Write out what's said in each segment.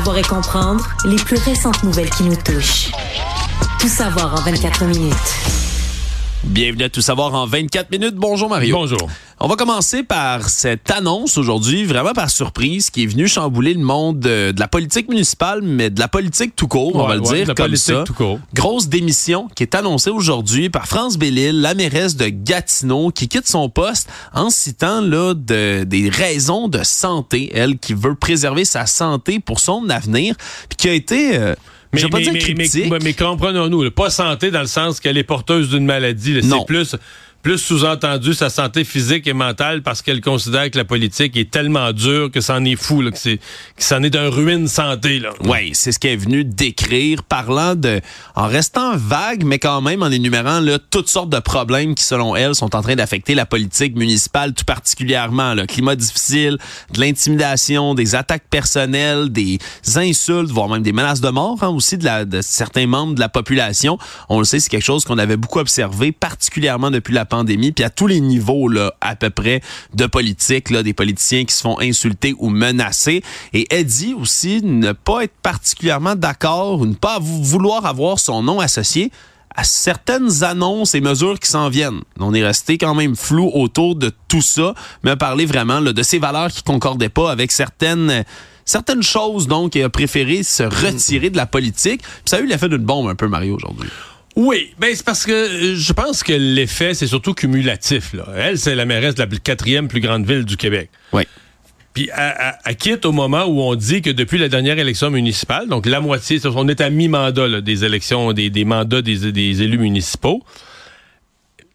Savoir et comprendre les plus récentes nouvelles qui nous touchent. Tout savoir en 24 minutes. Bienvenue à Tout savoir en 24 minutes. Bonjour Mario. Bonjour. On va commencer par cette annonce aujourd'hui, vraiment par surprise, qui est venue chambouler le monde de, de la politique municipale, mais de la politique tout court, on Ouais, va le dire de la comme politique ça. tout court. Grosse démission qui est annoncée aujourd'hui par France Bellil, la mairesse de Gatineau, qui quitte son poste en citant là de, des raisons de santé, elle qui veut préserver sa santé pour son avenir, puis qui a été euh, je vais pas dire mais, mais- mais comprenons-nous, pas santé dans le sens qu'elle est porteuse d'une maladie. C'est plus, plus sous-entendu sa santé physique et mentale parce qu'elle considère que la politique est tellement dure que c'en est fou, là, que c'est que c'en est d'un ruine santé. Là. Oui, c'est ce qu'elle est venue décrire, parlant de, en restant vague, mais quand même en énumérant là, toutes sortes de problèmes qui, selon elle, sont en train d'affecter la politique municipale tout particulièrement. Le climat difficile, de l'intimidation, des attaques personnelles, des insultes, voire même des menaces de mort hein, aussi de, la, de certains membres de la population. On le sait, c'est quelque chose qu'on avait beaucoup observé, particulièrement depuis la pandémie, puis à tous les niveaux là, à peu près de politique, là, des politiciens qui se font insulter ou menacer. Et elle dit aussi ne pas être particulièrement d'accord ou ne pas vou- vouloir avoir son nom associé à certaines annonces et mesures qui s'en viennent. On est resté quand même flou autour de tout ça, mais parler vraiment là, de ces valeurs qui concordaient pas avec certaines certaines choses donc et a préféré se retirer de la politique. Puis ça a eu l'effet d'une bombe un peu Mario aujourd'hui. Oui, ben c'est parce que euh, je pense que l'effet, c'est surtout cumulatif. Là. Elle, c'est la mairesse de la quatrième plus grande ville du Québec. Oui. Puis elle quitte au moment où on dit que depuis la dernière élection municipale, donc la moitié, on est à mi-mandat des élections, des, des mandats des, des élus municipaux.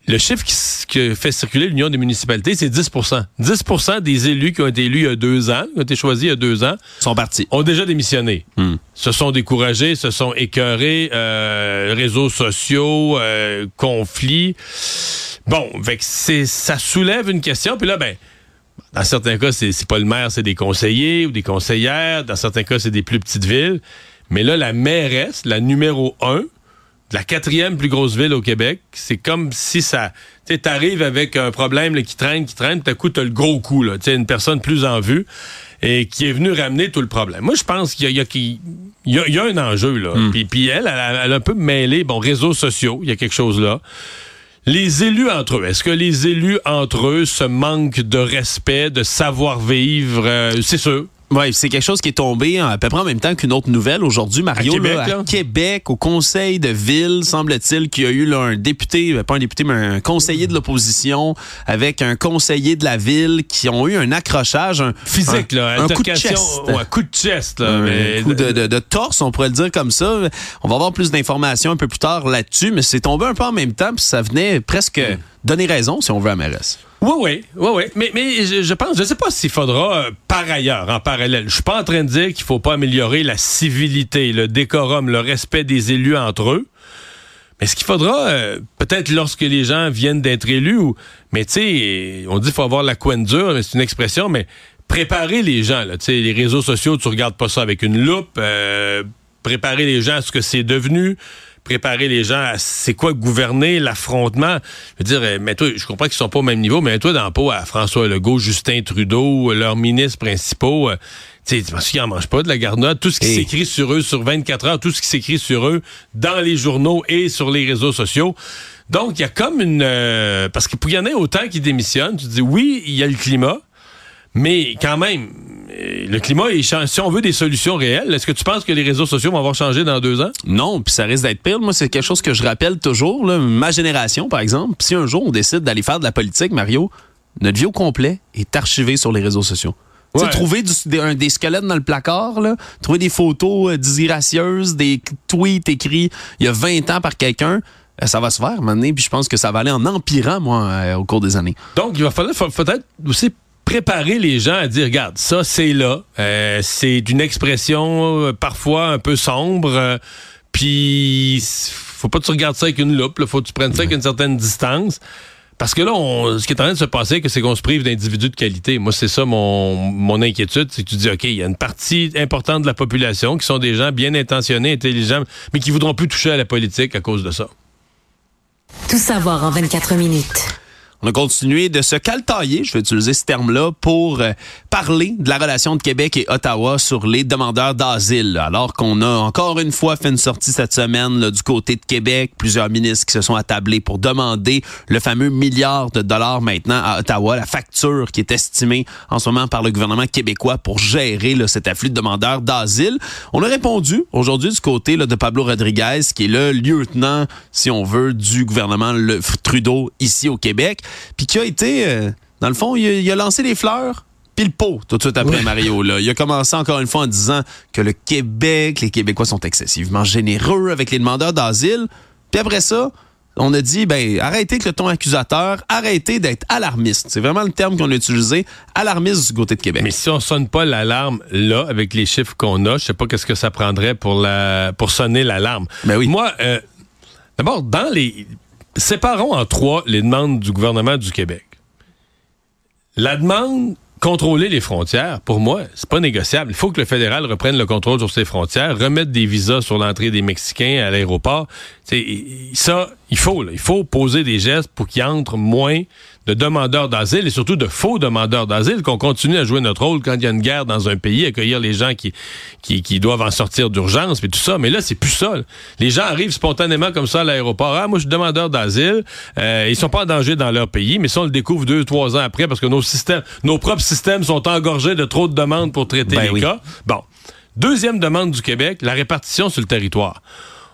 Le chiffre qui, que fait circuler l'Union des municipalités, c'est 10% 10% des élus qui ont été élus il y a deux ans, qui ont été choisis il y a deux ans, sont partis. ont déjà démissionné. Hmm. Se sont découragés, se sont écœurés, euh, réseaux sociaux, euh, conflits. Bon, fait que c'est, ça soulève une question. Puis là, ben, dans certains cas, c'est, c'est pas le maire, c'est des conseillers ou des conseillères. Dans certains cas, c'est des plus petites villes. Mais là, la mairesse, la numéro un, la quatrième plus grosse ville au Québec, c'est comme si ça... Tu sais, t'arrives avec un problème là, qui traîne, qui traîne, puis d'un coup, t'as le gros coup, là. Tu une personne plus en vue et qui est venue ramener tout le problème. Moi, je pense qu'il y a, y y y un enjeu, là. Puis, puis elle, elle, a- elle a un peu mêlé, bon, réseaux sociaux, il y a quelque chose là. Les élus entre eux, est-ce que les élus entre eux se manquent de respect, de savoir-vivre? Euh, c'est sûr. Oui, c'est quelque chose qui est tombé à peu près en même temps qu'une autre nouvelle aujourd'hui, Mario. À Québec, là, à là? Québec, au conseil de ville, semble-t-il qu'il y a eu là, un député, euh, pas un député, mais un conseiller de l'opposition avec un conseiller de la ville qui ont eu un accrochage, un Physique, un, là. un coup de chest. ouais, un coup de chest, là. un mais- coup de, de- de torse, on pourrait le dire comme ça. On va avoir plus d'informations un peu plus tard là-dessus, mais c'est tombé un peu en même temps, puis ça venait presque Hmm. donner raison, si on veut, à Mairesse. Oui, oui, oui, oui. Mais, mais je, pense, je sais pas s'il faudra, euh, par ailleurs, en parallèle, je suis pas en train de dire qu'il faut pas améliorer la civilité, le décorum, le respect des élus entre eux. Mais ce qu'il faudra, euh, peut-être lorsque les gens viennent d'être élus, ou, mais tu sais, on dit qu'il faut avoir la couenne dure, c'est une expression, mais préparer les gens, là, les réseaux sociaux, tu regardes pas ça avec une loupe, euh, préparer les gens à ce que c'est devenu, préparer les gens à c'est quoi gouverner, l'affrontement. Je veux dire, euh, mets-toi, je comprends qu'ils sont pas au même niveau, mais mets-toi dans le pot à François Legault, Justin Trudeau, euh, leurs ministres principaux. euh, tu sais, parce qu'ils en mangent pas de la garnotte? Tout ce qui s'écrit sur eux sur 24 heures, tout ce qui s'écrit sur eux dans les journaux et sur les réseaux sociaux. Donc, il y a comme une... euh, parce qu'il y en a autant qui démissionnent. Tu dis, oui, il y a le climat, mais quand même, le climat, il change. si on veut des solutions réelles, est-ce que tu penses que les réseaux sociaux vont avoir changé dans deux ans? Non, puis ça risque d'être pire. Moi, c'est quelque chose que je rappelle toujours. là. Ma génération, par exemple, si un jour on décide d'aller faire de la politique, Mario, notre vie au complet est archivée sur les réseaux sociaux. Tu sais, Ouais. trouver du- des, un- des squelettes dans le placard, là, trouver des photos euh, disgracieuses, des tweets écrits il y a 20 ans par quelqu'un, euh, ça va se faire maintenant, puis je pense que ça va aller en empirant, moi, euh, au cours des années. Donc, il va falloir peut-être aussi préparer les gens à dire, regarde, ça, c'est là. Euh, c'est d'une expression euh, parfois un peu sombre. euh, Puis, faut pas que tu regardes ça avec une loupe. Il faut que tu prennes ça avec une certaine distance. Parce que là, on- ce qui est en train de se passer, c'est qu'on se prive d'individus de qualité. Moi, c'est ça mon, mon inquiétude, c'est que tu dis, OK, il y a une partie importante de la population qui sont des gens bien intentionnés, intelligents, mais qui voudront plus toucher à la politique à cause de ça. Tout savoir en 24 minutes. On a continué de se caltailler, je vais utiliser ce terme-là, pour euh, parler de la relation de Québec et Ottawa sur les demandeurs d'asile. Alors qu'on a encore une fois fait une sortie cette semaine là, du côté de Québec, plusieurs ministres qui se sont attablés pour demander le fameux milliard de dollars maintenant à Ottawa, la facture qui est estimée en ce moment par le gouvernement québécois pour gérer là, cet afflux de demandeurs d'asile. On a répondu aujourd'hui du côté là, de Pablo Rodriguez, qui est le lieutenant, si on veut, du gouvernement Trudeau ici au Québec puis qui a été, euh, dans le fond, il a, lancé des fleurs puis le pot tout de suite après Mario. Là. Il a commencé encore une fois en disant que le Québec, les Québécois sont excessivement généreux avec les demandeurs d'asile. Puis après ça, on a dit, ben, arrêtez avec le ton accusateur, arrêtez d'être alarmiste. C'est vraiment le terme qu'on a utilisé, alarmiste du côté de Québec. Mais si on sonne pas l'alarme là, avec les chiffres qu'on a, je sais pas qu'est-ce que ça prendrait pour la, pour sonner l'alarme. Ben oui. Moi, euh, d'abord, dans les, séparons en trois les demandes du gouvernement du Québec. La demande contrôler les frontières, pour moi, c'est pas négociable. Il faut que le fédéral reprenne le contrôle sur ses frontières, remette des visas sur l'entrée des Mexicains à l'aéroport. Ça, il faut, il faut poser des gestes pour qu'il entre moins de demandeurs d'asile et surtout de faux demandeurs d'asile, qu'on continue à jouer notre rôle quand il y a une guerre dans un pays, accueillir les gens qui, qui, doivent en sortir d'urgence, et tout ça. Mais là, c'est plus ça. Les gens arrivent spontanément comme ça à l'aéroport. Ah, moi, je suis demandeur d'asile. Euh, ils sont pas en danger dans leur pays, mais ça, on le découvre deux, trois ans après parce que nos systèmes, nos propres systèmes sont engorgés de trop de demandes pour traiter ben les cas. Bon. Deuxième demande du Québec, la répartition sur le territoire.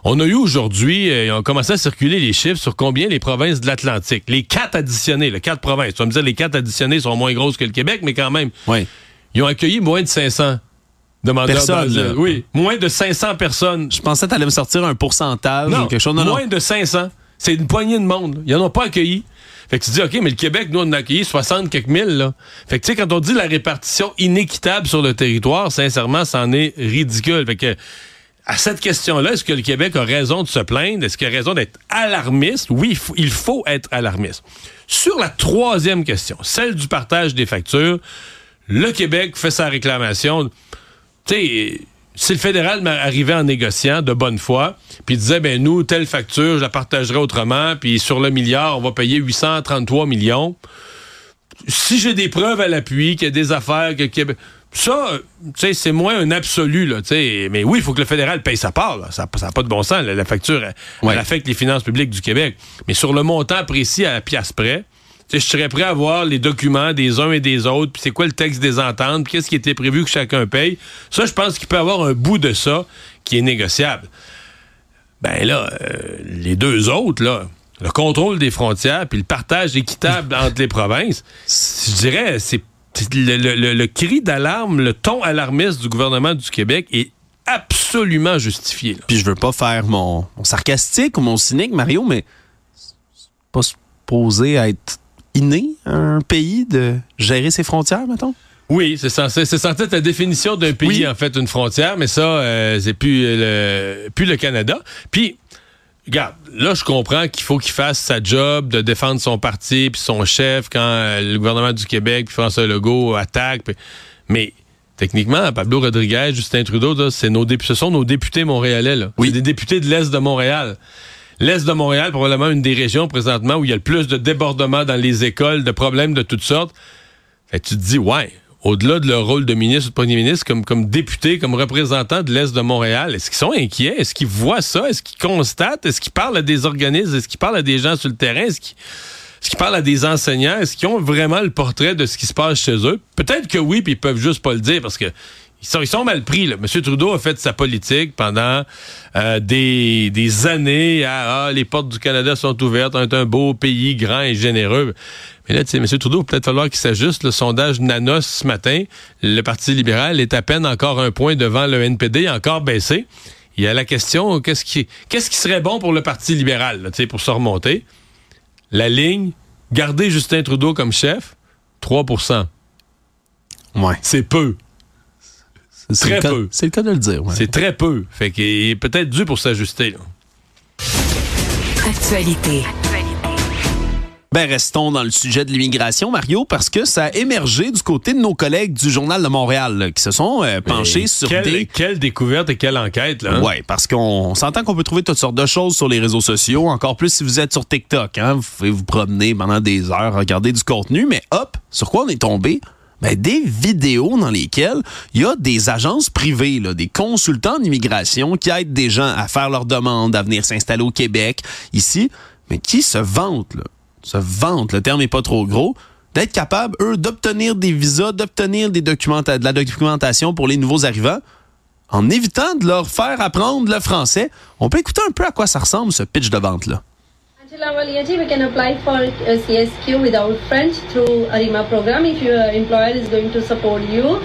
On a eu aujourd'hui, euh, on commencé à circuler les chiffres sur combien les provinces de l'Atlantique, les quatre additionnées, les quatre provinces. Tu vas me dire, les quatre additionnées sont moins grosses que le Québec, mais quand même, oui. ils ont accueilli moins de 500 demandeurs d'asile. Oui, moins de 500 personnes. Je pensais que tu allais me sortir un pourcentage non, ou quelque chose. Non, moins de 500. C'est une poignée de monde. Ils n'en ont pas accueilli. Fait que tu dis, OK, mais le Québec, nous, on a accueilli 60 quelques mille, là. Fait que, tu sais, quand on dit la répartition inéquitable sur le territoire, sincèrement, c'en est ridicule. Fait que, à cette question-là, est-ce que le Québec a raison de se plaindre? Est-ce qu'il a raison d'être alarmiste? Oui, il faut, être alarmiste. Sur la troisième question, celle du partage des factures, le Québec fait sa réclamation. Tu sais, si le fédéral arrivait en négociant de bonne foi, puis disait, ben nous, telle facture, je la partagerai autrement, puis sur le milliard, on va payer 833 millions. Si j'ai des preuves à l'appui, qu'il y a des affaires que le Québec ça, tu sais, c'est moins un absolu, là. Mais oui, il faut que le fédéral paye sa part, là. Ça n'a pas de bon sens. La, facture, elle, affecte les finances publiques du Québec. Mais sur le montant précis à la pièce près, je serais prêt à voir les documents des uns et des autres, puis c'est quoi le texte des ententes, puis qu'est-ce qui était prévu que chacun paye. Ça, je pense qu'il peut y avoir un bout de ça qui est négociable. Ben là, euh, les deux autres, là, le contrôle des frontières puis le partage équitable entre les provinces, je dirais, c'est le, cri d'alarme, le ton alarmiste du gouvernement du Québec est absolument justifié. Puis je veux pas faire mon, sarcastique ou mon cynique, Mario, mais pas supposé être inné un pays de gérer ses frontières, mettons? Oui, c'est censé, c'est censé être la définition d'un pays, en fait, une frontière, mais ça, euh, c'est plus le, plus le Canada. Puis, Regarde, là, je comprends qu'il faut qu'il fasse sa job de défendre son parti puis son chef quand euh, le gouvernement du Québec puis François Legault attaque. Mais techniquement, Pablo Rodriguez, Justin Trudeau, c'est nos ce sont nos députés montréalais. Là. Oui. des députés de l'Est de Montréal. L'Est de Montréal, probablement une des régions présentement où il y a le plus de débordements dans les écoles, de problèmes de toutes sortes. Fait tu te dis, ouais, au-delà de leur rôle de ministre ou de premier ministre, comme, comme député, comme représentant de l'Est de Montréal, est-ce qu'ils sont inquiets? Est-ce qu'ils voient ça? Est-ce qu'ils constatent? Est-ce qu'ils parlent à des organismes? Est-ce qu'ils parlent à des gens sur le terrain? Est-ce qu'ils parlent à des enseignants? Est-ce qu'ils ont vraiment le portrait de ce qui se passe chez eux? Peut-être que oui, puis ils peuvent juste pas le dire parce que ils sont, ils sont mal pris. Là. M. Trudeau a fait sa politique pendant euh, des, des années à ah, les portes du Canada sont ouvertes, on est un beau pays grand et généreux. Mais là, tu sais, M. Trudeau, peut-être falloir qu'il s'ajuste. Le sondage Nanos ce matin, le Parti libéral est à peine encore un point devant le NPD, encore baissé. Il y a la question, qu'est-ce qui, qu'est-ce qui serait bon pour le Parti libéral, là, pour se remonter? La ligne, garder Justin Trudeau comme chef, 3 Ouais. C'est peu. C'est très peu. C'est le cas de le dire. C'est très peu. Fait qu'il est peut-être dû pour s'ajuster. Actualité. Ben, restons dans le sujet de l'immigration, Mario, parce que ça a émergé du côté de nos collègues du Journal de Montréal, là, qui se sont euh, penchés sur quelle, des... Quelle découverte et quelle enquête, là. hein? Ouais, parce qu'on s'entend qu'on peut trouver toutes sortes de choses sur les réseaux sociaux, encore plus si vous êtes sur TikTok. Hein? Vous pouvez vous promener pendant des heures, regarder du contenu, mais hop, sur quoi on est tombé? Ben, des vidéos dans lesquelles il y a des agences privées, là, des consultants d'immigration qui aident des gens à faire leurs demandes, à venir s'installer au Québec, ici, mais qui se vantent, là, se vantent, le terme est pas trop gros, d'être capables, eux, d'obtenir des visas, d'obtenir des documenta- de la documentation pour les nouveaux arrivants, en évitant de leur faire apprendre le français. On peut écouter un peu à quoi ça ressemble, ce pitch de vente-là. We can apply for a CSQ without French through ARIMA program if your employer is going to support you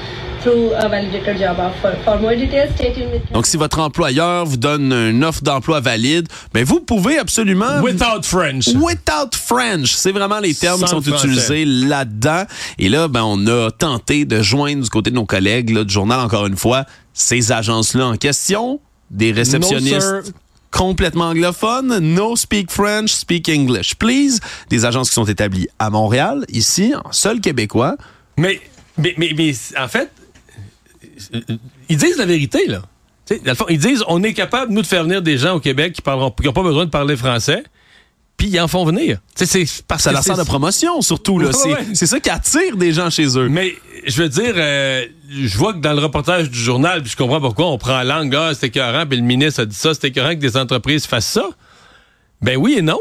through a validated job offer. For more details, stay tuned with Donc, si votre employeur vous donne une offre d'emploi valide, ben vous pouvez absolument... Without French. Without French, c'est vraiment les termes Sans qui sont français. utilisés là-dedans. Et là, ben, on a tenté de joindre du côté de nos collègues là, du journal, encore une fois, ces agences-là en question, des réceptionnistes complètement anglophones, no speak French, speak English, please. Des agences qui sont établies à Montréal, ici, en seul québécois. Mais, mais, mais, mais, en fait, ils disent la vérité, là. Dans le fond, ils disent on est capable, nous, de faire venir des gens au Québec qui n'ont pas besoin de parler français, puis ils en font venir. C'est parce Ça leur sert de promotion, surtout. là. Ouais, C'est ouais. ça qui attire des gens chez eux. Mais je veux dire, euh, je vois que dans le reportage du journal, puis je comprends pourquoi on prend la langue, ah, c'est écœurant, puis le ministre a dit ça, c'est écœurant que des entreprises fassent ça. Ben oui et non.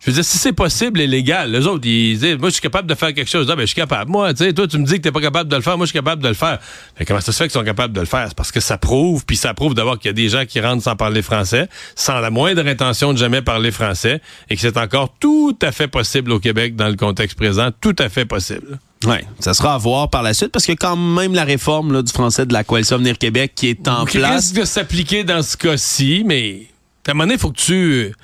Je veux dire, si c'est possible et légal, les autres, ils disent, moi, je suis capable de faire quelque chose. Ah, ben, je suis capable. Moi, tu sais, toi, tu me dis que t'es pas capable de le faire. Moi, je suis capable de le faire. Mais comment ça se fait qu'ils sont capables de le faire? C'est parce que ça prouve, puis ça prouve d'abord qu'il y a des gens qui rentrent sans parler français, sans la moindre intention de jamais parler français, et que c'est encore tout à fait possible au Québec dans le contexte présent. Tout à fait possible. Ouais, ça sera à voir par la suite parce que quand même la réforme là, du français de la coalition Avenir Québec qui est en qui place. risque de s'appliquer dans ce cas-ci, mais à un moment donné, il faut que tu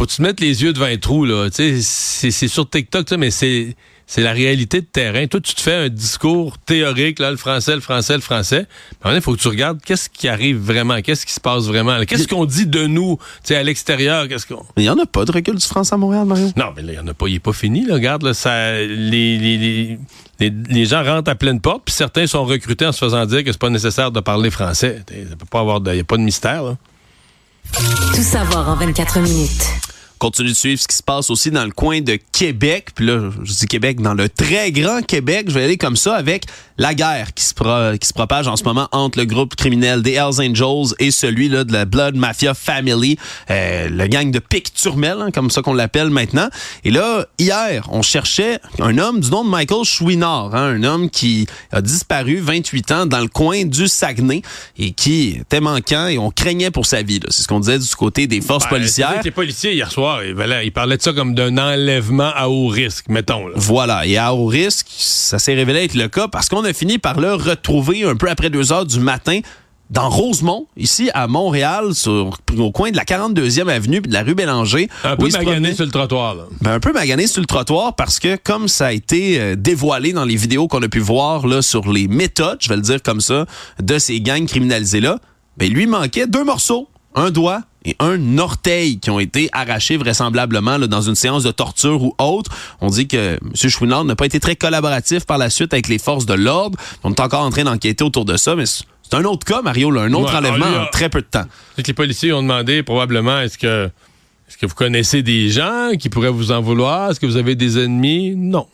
faut que tu te mettes les yeux devant un trou. Là. Tu sais, C'est sur TikTok, tu sais, mais c'est c'est la réalité de terrain. Toi, tu te fais un discours théorique, là, le français, le français, le français. Il faut que tu regardes qu'est-ce qui arrive vraiment, qu'est-ce qui se passe vraiment. là. Qu'est-ce qu'on dit de nous tu sais, à l'extérieur? Qu'est-ce qu'on... Mais il n'y en a pas de recul du français à Montréal, Mario? Non, mais là, il n'y en a pas, il n'est pas fini. Là. Regarde, là, ça, les, les, les, les- les gens rentrent à pleine porte, puis certains sont recrutés en se faisant dire que c'est pas nécessaire de parler français. Il n'y a pas de mystère. Là. Tout savoir en 24 minutes. Continue de suivre ce qui se passe aussi dans le coin de Québec. Puis là, je dis Québec, dans le très grand Québec. Je vais aller comme ça avec la guerre qui se, pro- qui se propage en ce moment entre le groupe criminel des Hells Angels et celui là, de la Blood Mafia Family, euh, le gang de Pic Turmel, hein, comme ça qu'on l'appelle maintenant. Et là, hier, on cherchait un homme du nom de Michael Chouinard, hein, un homme qui a disparu 28 ans dans le coin du Saguenay et qui était manquant et on craignait pour sa vie. C'est ce qu'on disait du côté des forces Ben, policières. Les policiers, hier soir, ils, valaient- ils parlaient de ça comme d'un enlèvement à haut risque, mettons. Là. Voilà. Et à haut risque, ça s'est révélé être le cas parce qu'on a fini par le retrouver un peu après 2 heures du matin dans Rosemont, ici à Montréal, sur, au coin de la 42e avenue et de la rue Bélanger. Un peu magané sur le trottoir. Là. Ben, un peu magané sur le trottoir parce que comme ça a été euh, dévoilé dans les vidéos qu'on a pu voir là sur les méthodes, je vais le dire comme ça, de ces gangs criminalisés là, ben lui manquait deux morceaux, un doigt et un orteil qui ont été arrachés vraisemblablement là, dans une séance de torture ou autre. On dit que M. Chouinard n'a pas été très collaboratif par la suite avec les forces de l'ordre. On est encore en train d'enquêter autour de ça, mais c'est un autre cas, Mario, là, un autre Ouais, enlèvement en très peu de temps. C'est que les policiers ont demandé probablement est-ce que est-ce que vous connaissez des gens qui pourraient vous en vouloir? Est-ce que vous avez des ennemis? Non.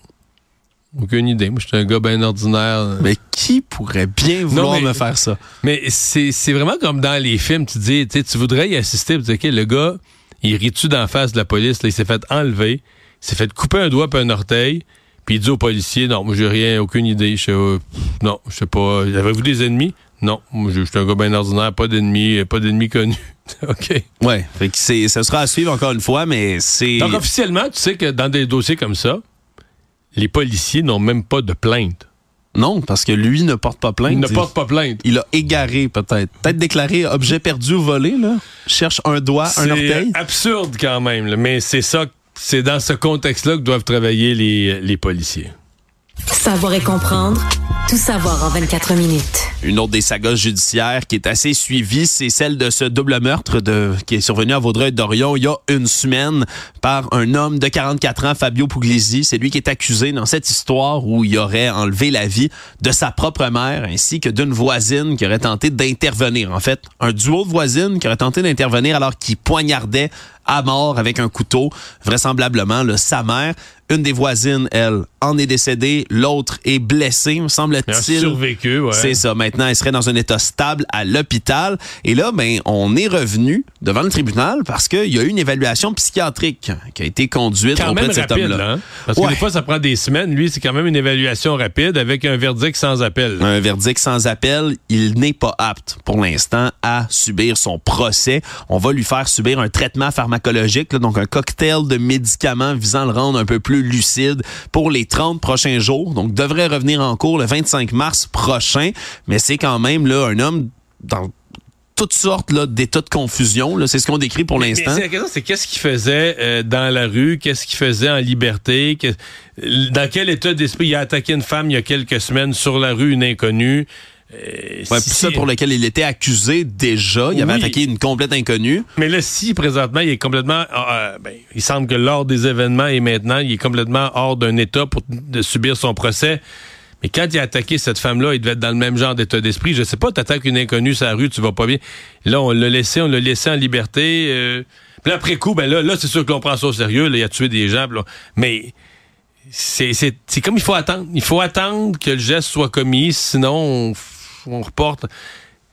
Aucune idée. Moi, je suis un gars bien ordinaire. Mais qui pourrait bien vouloir mais- me faire ça? Mais c'est vraiment comme dans les films, tu dis, tu voudrais y assister, tu dis, OK, le gars, il rit-tu d'en face de la police, là, il s'est fait enlever, il s'est fait couper un doigt puis un orteil, puis il dit au policier, non, moi j'ai rien, aucune idée, je sais, euh, non, je sais pas, avez-vous des ennemis? Non, moi je je suis un gars bien ordinaire, pas d'ennemis, pas d'ennemis connus. OK. Ouais, fait que c'est, ça sera à suivre encore une fois, mais c'est. Donc officiellement, tu sais que dans des dossiers comme ça, les policiers n'ont même pas de plainte. Non, parce que lui ne porte pas plainte. Ils ne portent pas plainte. Il a égaré, peut-être. Peut-être déclaré objet perdu ou volé, là. Cherche un doigt, un C'est orteil. absurde quand même, là, mais c'est ça, c'est dans ce contexte-là que doivent travailler les, les policiers. Savoir et comprendre, tout savoir en 24 minutes. Une autre des sagas judiciaires qui est assez suivie, c'est celle de ce double meurtre qui est survenu à Vaudreuil-Dorion il y a une semaine par un homme de 44 ans, Fabio Puglisi. C'est lui qui est accusé dans cette histoire où il aurait enlevé la vie de sa propre mère ainsi que d'une voisine qui aurait tenté d'intervenir. En fait, un duo de voisines qui aurait tenté d'intervenir alors qu'il poignardait à mort avec un couteau, vraisemblablement le sa mère. Une des voisines, elle, en est décédée. L'autre est blessée, me semble-t-il. survécu, ouais. C'est ça. Maintenant, elle serait dans un état stable à l'hôpital. Et là, ben, on est revenu devant le tribunal parce qu'il y a eu une évaluation psychiatrique qui a été conduite quand auprès même de cet homme-là. là, hein? Parce que Ouais. des fois, ça prend des semaines. Lui, c'est quand même une évaluation rapide avec un verdict sans appel. un verdict sans appel. Il n'est pas apte pour l'instant à subir son procès. On va lui faire subir un traitement pharmacologique, là, donc un cocktail de médicaments visant à le rendre un peu plus lucide pour les 30 prochains jours. Donc devrait revenir en cours le 25 mars prochain. Mais c'est quand même là un homme dans toutes sortes d'états de confusion. C'est ce qu'on décrit pour l'instant. la question, c'est qu'est-ce qu'il faisait euh, dans la rue, qu'est-ce qu'il faisait en liberté, que- dans quel état d'esprit? Il a attaqué une femme il y a quelques semaines sur la rue, une inconnue. Euh, Ouais, si- ça pour lequel il était accusé déjà. Il avait attaqué une complète inconnue. Mais là, si présentement, il est complètement. euh, ben, il semble que lors des événements et maintenant, il est complètement hors d'un état pour de subir son procès. Mais quand il a attaqué cette femme-là, il devait être dans le même genre d'état d'esprit. Je sais pas, t'attaques une inconnue sur la rue, tu vas pas bien. Là, on l'a laissé, on l'a laissé en liberté. euh, puis là, après coup, ben là, là c'est sûr que l'on prend ça au sérieux. Là, il a tué des gens. là. mais c'est comme il faut attendre. Il faut attendre que le geste soit commis, sinon on, on reporte.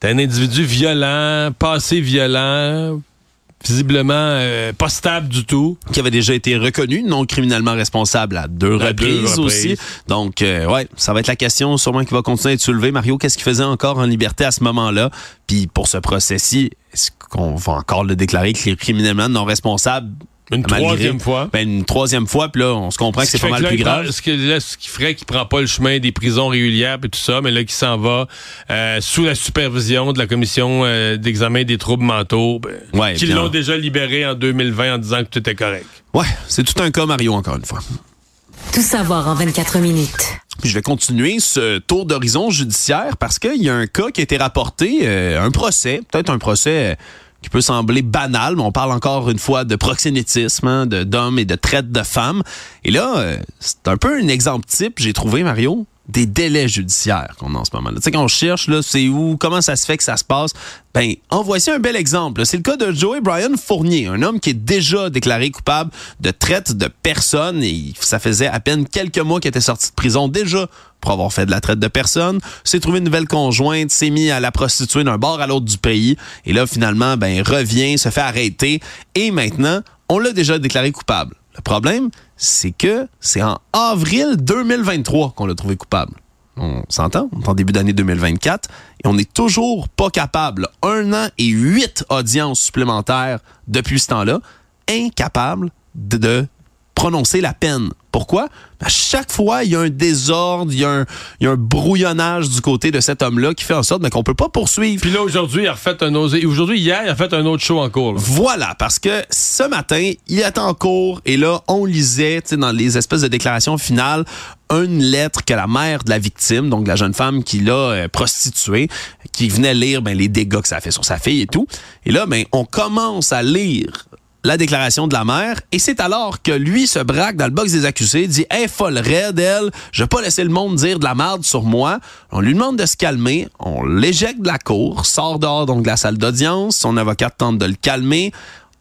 Un individu violent, passé violent, visiblement euh, pas stable du tout. qui avait déjà été reconnu non criminellement responsable à deux À deux reprises reprises. aussi. Donc, euh, ouais, ça va être la question sûrement qui va continuer à être soulevée. Mario, qu'est-ce qu'il faisait encore en liberté à ce moment-là? Puis pour ce procès-ci, est-ce qu'on va encore le déclarer criminellement non responsable? Une malgré- troisième fois. Ben, une troisième fois, puis là, on se comprend que Ce c'est qui pas mal que là, plus grave. Ce, que, là, ce qui ferait qu'il prend pas le chemin des prisons régulières et tout ça, mais là, qu'il s'en va euh, sous la supervision de la commission euh, d'examen des troubles mentaux, ben, Ouais, qui l'ont déjà libéré en 2020 en disant que tout était correct. Ouais, c'est tout un cas, Mario, encore une fois. Tout savoir en 24 minutes. Puis je vais continuer ce tour d'horizon judiciaire parce qu'il y a un cas qui a été rapporté, euh, un procès, peut-être un procès euh, qui peut sembler banal, mais on parle encore une fois de proxénétisme, hein, d'hommes et de traite de femmes. Et là, euh, c'est un peu un exemple type, j'ai trouvé, Mario, des délais judiciaires qu'on a en ce moment. Tu sais, quand on cherche, là, c'est où, comment ça se fait que ça se passe, ben, en voici un bel exemple. C'est le cas de Joey Brian Fournier, un homme qui est déjà déclaré coupable de traite de personnes et ça faisait à peine quelques mois qu'il était sorti de prison déjà pour avoir fait de la traite de personnes, s'est trouvé une nouvelle conjointe, s'est mis à la prostituer d'un bord à l'autre du pays et là finalement ben revient, se fait arrêter et maintenant on l'a déjà déclaré coupable. Le problème, c'est que c'est en avril 2023 qu'on l'a trouvé coupable. On s'entend, on est en début d'année 2024 et on n'est toujours pas capable, un an et huit audiences supplémentaires depuis ce temps-là, incapable de, de prononcer la peine. Pourquoi? À chaque fois, il y a un désordre, il y a un, il y a un brouillonnage du côté de cet homme-là qui fait en sorte qu'on peut pas poursuivre. Puis là, aujourd'hui, il a refait un osé. Aujourd'hui, hier, il a fait un autre show en cours. là. Voilà, parce que ce matin, il est en cours et là, on lisait tu sais, dans les espèces de déclarations finales une lettre que la mère de la victime, donc la jeune femme qui l'a euh, prostituée, qui venait lire ben, les dégâts que ça a fait sur sa fille et tout. Et là, ben, on commence à lire la déclaration de la mère et c'est alors que lui se braque dans le box des accusés, dit Hey, folle raide, elle, je vais pas laisser le monde dire de la merde sur moi. On lui demande de se calmer, on l'éjecte de la cour, sort dehors donc de la salle d'audience, son avocat tente de le calmer.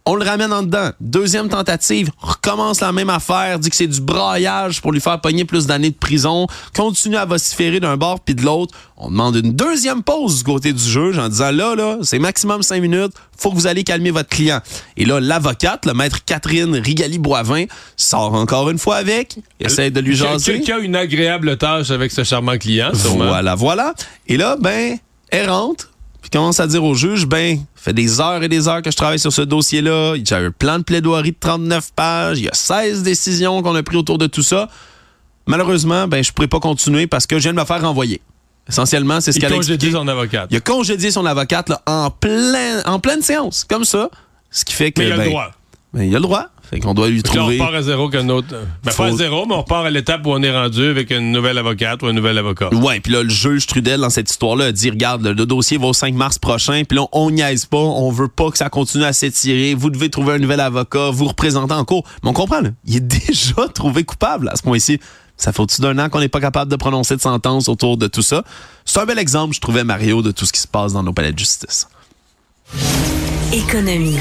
On le ramène en dedans. Deuxième tentative, recommence la même affaire, dit que c'est du braillage pour lui faire pogner plus d'années de prison, continue à vociférer d'un bord puis de l'autre. On demande une deuxième pause du côté du juge en disant là, là, c'est maximum cinq minutes, faut que vous allez calmer votre client. Et là, l'avocate, le maître Catherine Rigali-Boivin, sort encore une fois avec, essaie de lui jaser. Qui a une agréable tâche avec ce charmant client, sûrement. Voilà, voilà. Et là, ben, elle rentre, puis commence à dire au juge, ben, ça fait des heures et des heures que je travaille sur ce dossier-là. Il y a un plan de plaidoirie de 39 pages. Il y a 16 décisions qu'on a prises autour de tout ça. Malheureusement, ben, je pourrais pas continuer parce que je viens de me faire renvoyer. Essentiellement, c'est ce qu'elle a congédie expliqué. son avocate. Il a congédié son avocate là, en, plein, en pleine séance, comme ça. Ce qui fait que. Mais il a ben, le droit. ben, il a le droit. Fait qu'on doit lui Puis là, on trouver... repart à zéro qu'un autre. Ben, Faut- pas à zéro, mais on repart à l'étape où on est rendu avec une nouvelle avocate ou un nouvel avocat. Ouais, puis là, le juge Trudel, dans cette histoire-là, a dit, regarde, le, le dossier va au 5 mars prochain, puis là, on niaise pas, on veut pas que ça continue à s'étirer, vous devez trouver un nouvel avocat, vous représentez en cours. Mais on comprend, là, il est déjà trouvé coupable à ce point-ci. Ça fait au-dessus d'un an qu'on n'est pas capable de prononcer de sentence autour de tout ça? C'est un bel exemple, je trouvais, Mario, de tout ce qui se passe dans nos palais de justice. Économie.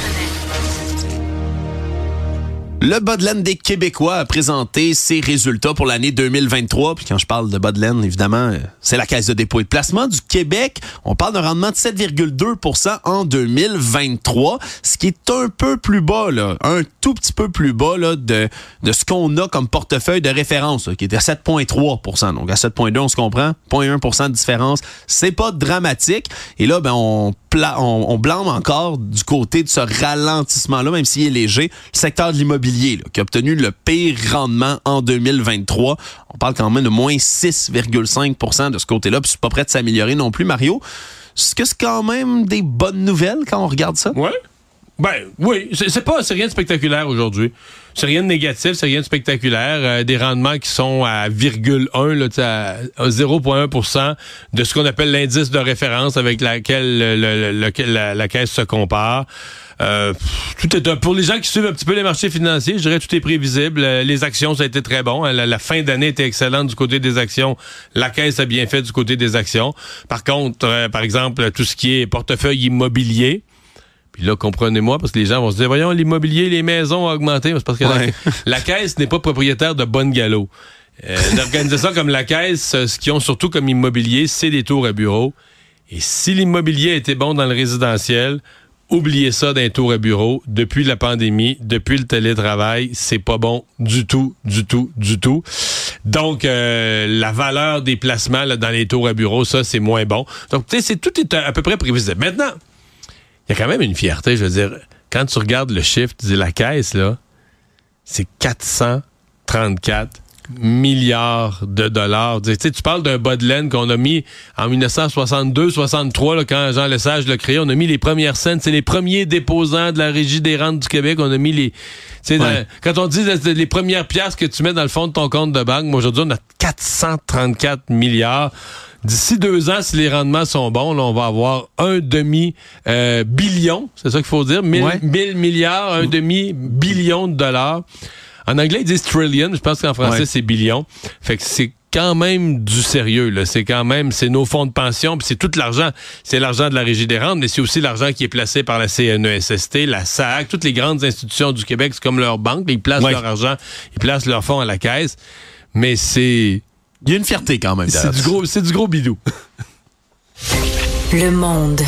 Le Bodlen des Québécois a présenté ses résultats pour l'année 2023. Puis quand je parle de Bodlen, évidemment, euh, c'est la Caisse de dépôt et de placement du Québec. On parle d'un rendement de 7,2% en 2023, ce qui est un peu plus bas, un tout petit peu plus bas de, ce qu'on a comme portefeuille de référence, qui est à 7,3% Donc à 7,2, on se comprend? 0,1% de différence. C'est pas dramatique. Et là, ben, on, on blâme encore du côté de ce ralentissement-là, même s'il est léger, le secteur de l'immobilier, qui a obtenu le pire rendement en 2023. On parle quand même de moins 6,5% de ce côté-là, puis c'est pas prêt de s'améliorer non plus, Mario. Est-ce que c'est quand même des bonnes nouvelles quand on regarde ça? Ouais. Ben oui, c'est pas, rien de spectaculaire aujourd'hui. C'est rien de négatif, c'est rien de spectaculaire. Euh, des rendements qui sont à virgule 1, là, à, à 0,1% de ce qu'on appelle l'indice de référence avec laquelle le- le- lequel la, la caisse se compare. Euh, tout est pour les gens qui suivent un petit peu les marchés financiers, je dirais tout est prévisible. Euh, Les actions, ça a été très bon. La, la fin d'année était excellente du côté des actions. La caisse a bien fait du côté des actions. Par contre, euh, par exemple, tout ce qui est portefeuille immobilier, puis là, comprenez-moi, parce que les gens vont se dire, voyons, l'immobilier, les maisons ont augmenté. C'est parce que la- Ouais. la, caisse n'est pas propriétaire de bonne galop. Euh, une organisation comme la caisse, euh, ce qu'ils ont surtout comme immobilier, c'est des tours à bureau. Et si l'immobilier était bon dans le résidentiel, oubliez ça d'un tour à bureau. Depuis la pandémie, depuis le télétravail, c'est pas bon du tout, du tout, du tout. Donc, euh, la valeur des placements là, dans les tours à bureau, ça, c'est moins bon. Donc, tu sais, c'est- tout est à, à peu près prévisible. Maintenant, il y a quand même une fierté, je veux dire. Quand tu regardes le chiffre, tu dis la caisse, là, c'est 434 milliards de dollars. Tu sais, tu parles d'un bas de laine qu'on a mis en 1962-63, là, quand Jean Lesage l'a créé. On a mis les premières scènes. C'est les premiers déposants de la Régie des rentes du Québec. On a mis les... tu sais, dans- Ouais. quand on dit les- les premières pièces que tu mets dans le fond de ton compte de banque, moi, aujourd'hui, on a 434 milliards. D'ici deux ans, si les rendements sont bons, là, on va avoir un demi euh, billion, c'est ça qu'il faut dire, 1000 Ouais. 1000 milliards, un demi billion de dollars. En anglais, ils disent trillion. Je pense qu'en français, Ouais. c'est billion. Fait que c'est quand même du sérieux. là. C'est quand même, c'est nos fonds de pension, puis c'est tout l'argent. C'est l'argent de la Régie des rentes, mais c'est aussi l'argent qui est placé par la CNESST, la SAC, toutes les grandes institutions du Québec. C'est comme leur banque. Ils placent Ouais. leur argent, ils placent leurs fonds à la caisse. Mais c'est, Il y a une fierté quand même. c'est du gros, c'est du gros bidou. Le monde.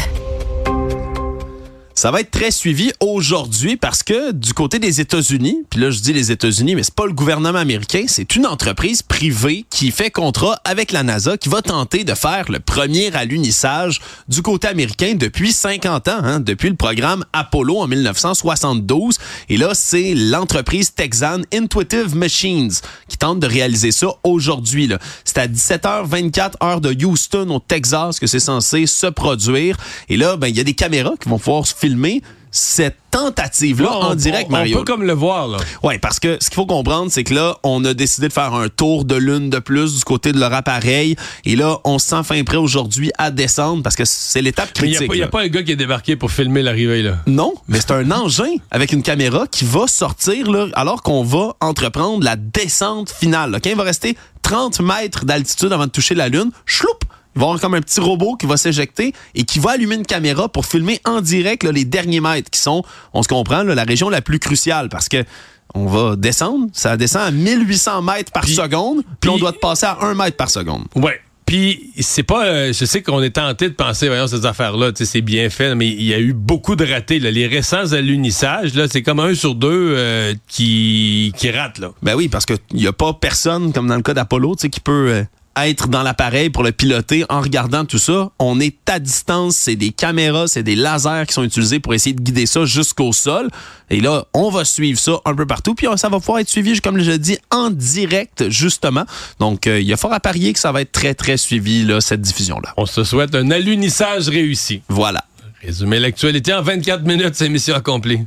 Ça va être très suivi aujourd'hui parce que du côté des États-Unis, puis là je dis les États-Unis, mais c'est pas le gouvernement américain, c'est une entreprise privée qui fait contrat avec la NASA qui va tenter de faire le premier alunissage du côté américain depuis 50 ans, hein, depuis le programme Apollo en 1972. Et là, c'est l'entreprise texane Intuitive Machines qui tente de réaliser ça aujourd'hui. C'est à 17h24 heure de Houston au Texas que c'est censé se produire. Et là, ben il y a des caméras qui vont pouvoir filmer cette tentative-là Là, en direct, on, Mario. On peut comme le voir, là. Oui, parce que ce qu'il faut comprendre, c'est que là, on a décidé de faire un tour de lune de plus du côté de leur appareil. Et là, on se sent fin prêt aujourd'hui à descendre parce que c'est l'étape Mais il critique. n'y a, pas un gars qui est débarqué pour filmer l'arrivée, là. Non, mais c'est un engin avec une caméra qui va sortir là, alors qu'on va entreprendre la descente finale. là. Quand il va rester 30 mètres d'altitude avant de toucher la Lune, chloup! Il va y avoir comme un petit robot qui va s'éjecter et qui va allumer une caméra pour filmer en direct là, les derniers mètres qui sont, on se comprend, là, la région la plus cruciale parce que on va descendre, ça descend à 1800 mètres par Puis- seconde, puis on doit passer à 1 mètre par seconde. Ouais. Puis c'est pas, euh, je sais qu'on est tenté de penser, voyons ces affaires-là, tu sais, c'est bien fait, mais il y a eu beaucoup de ratés. là. Les récents alunnissages, là, c'est comme un sur deux euh, qui qui rate là. Ben oui, parce qu'il n'y a pas personne, comme dans le cas d'Apollo, tu sais, qui peut euh, être dans l'appareil pour le piloter en regardant tout ça. On est à distance, c'est des caméras, c'est des lasers qui sont utilisés pour essayer de guider ça jusqu'au sol. Et là, on va suivre ça un peu partout, puis euh, ça va pouvoir être suivi, comme je l'ai dit, en direct, justement. Donc, euh, il y a fort à parier que ça va être très, très suivi, là, cette diffusion-là. On se souhaite un alunissage réussi. Voilà. Résumer l'actualité en 24 minutes, c'est mission accomplie.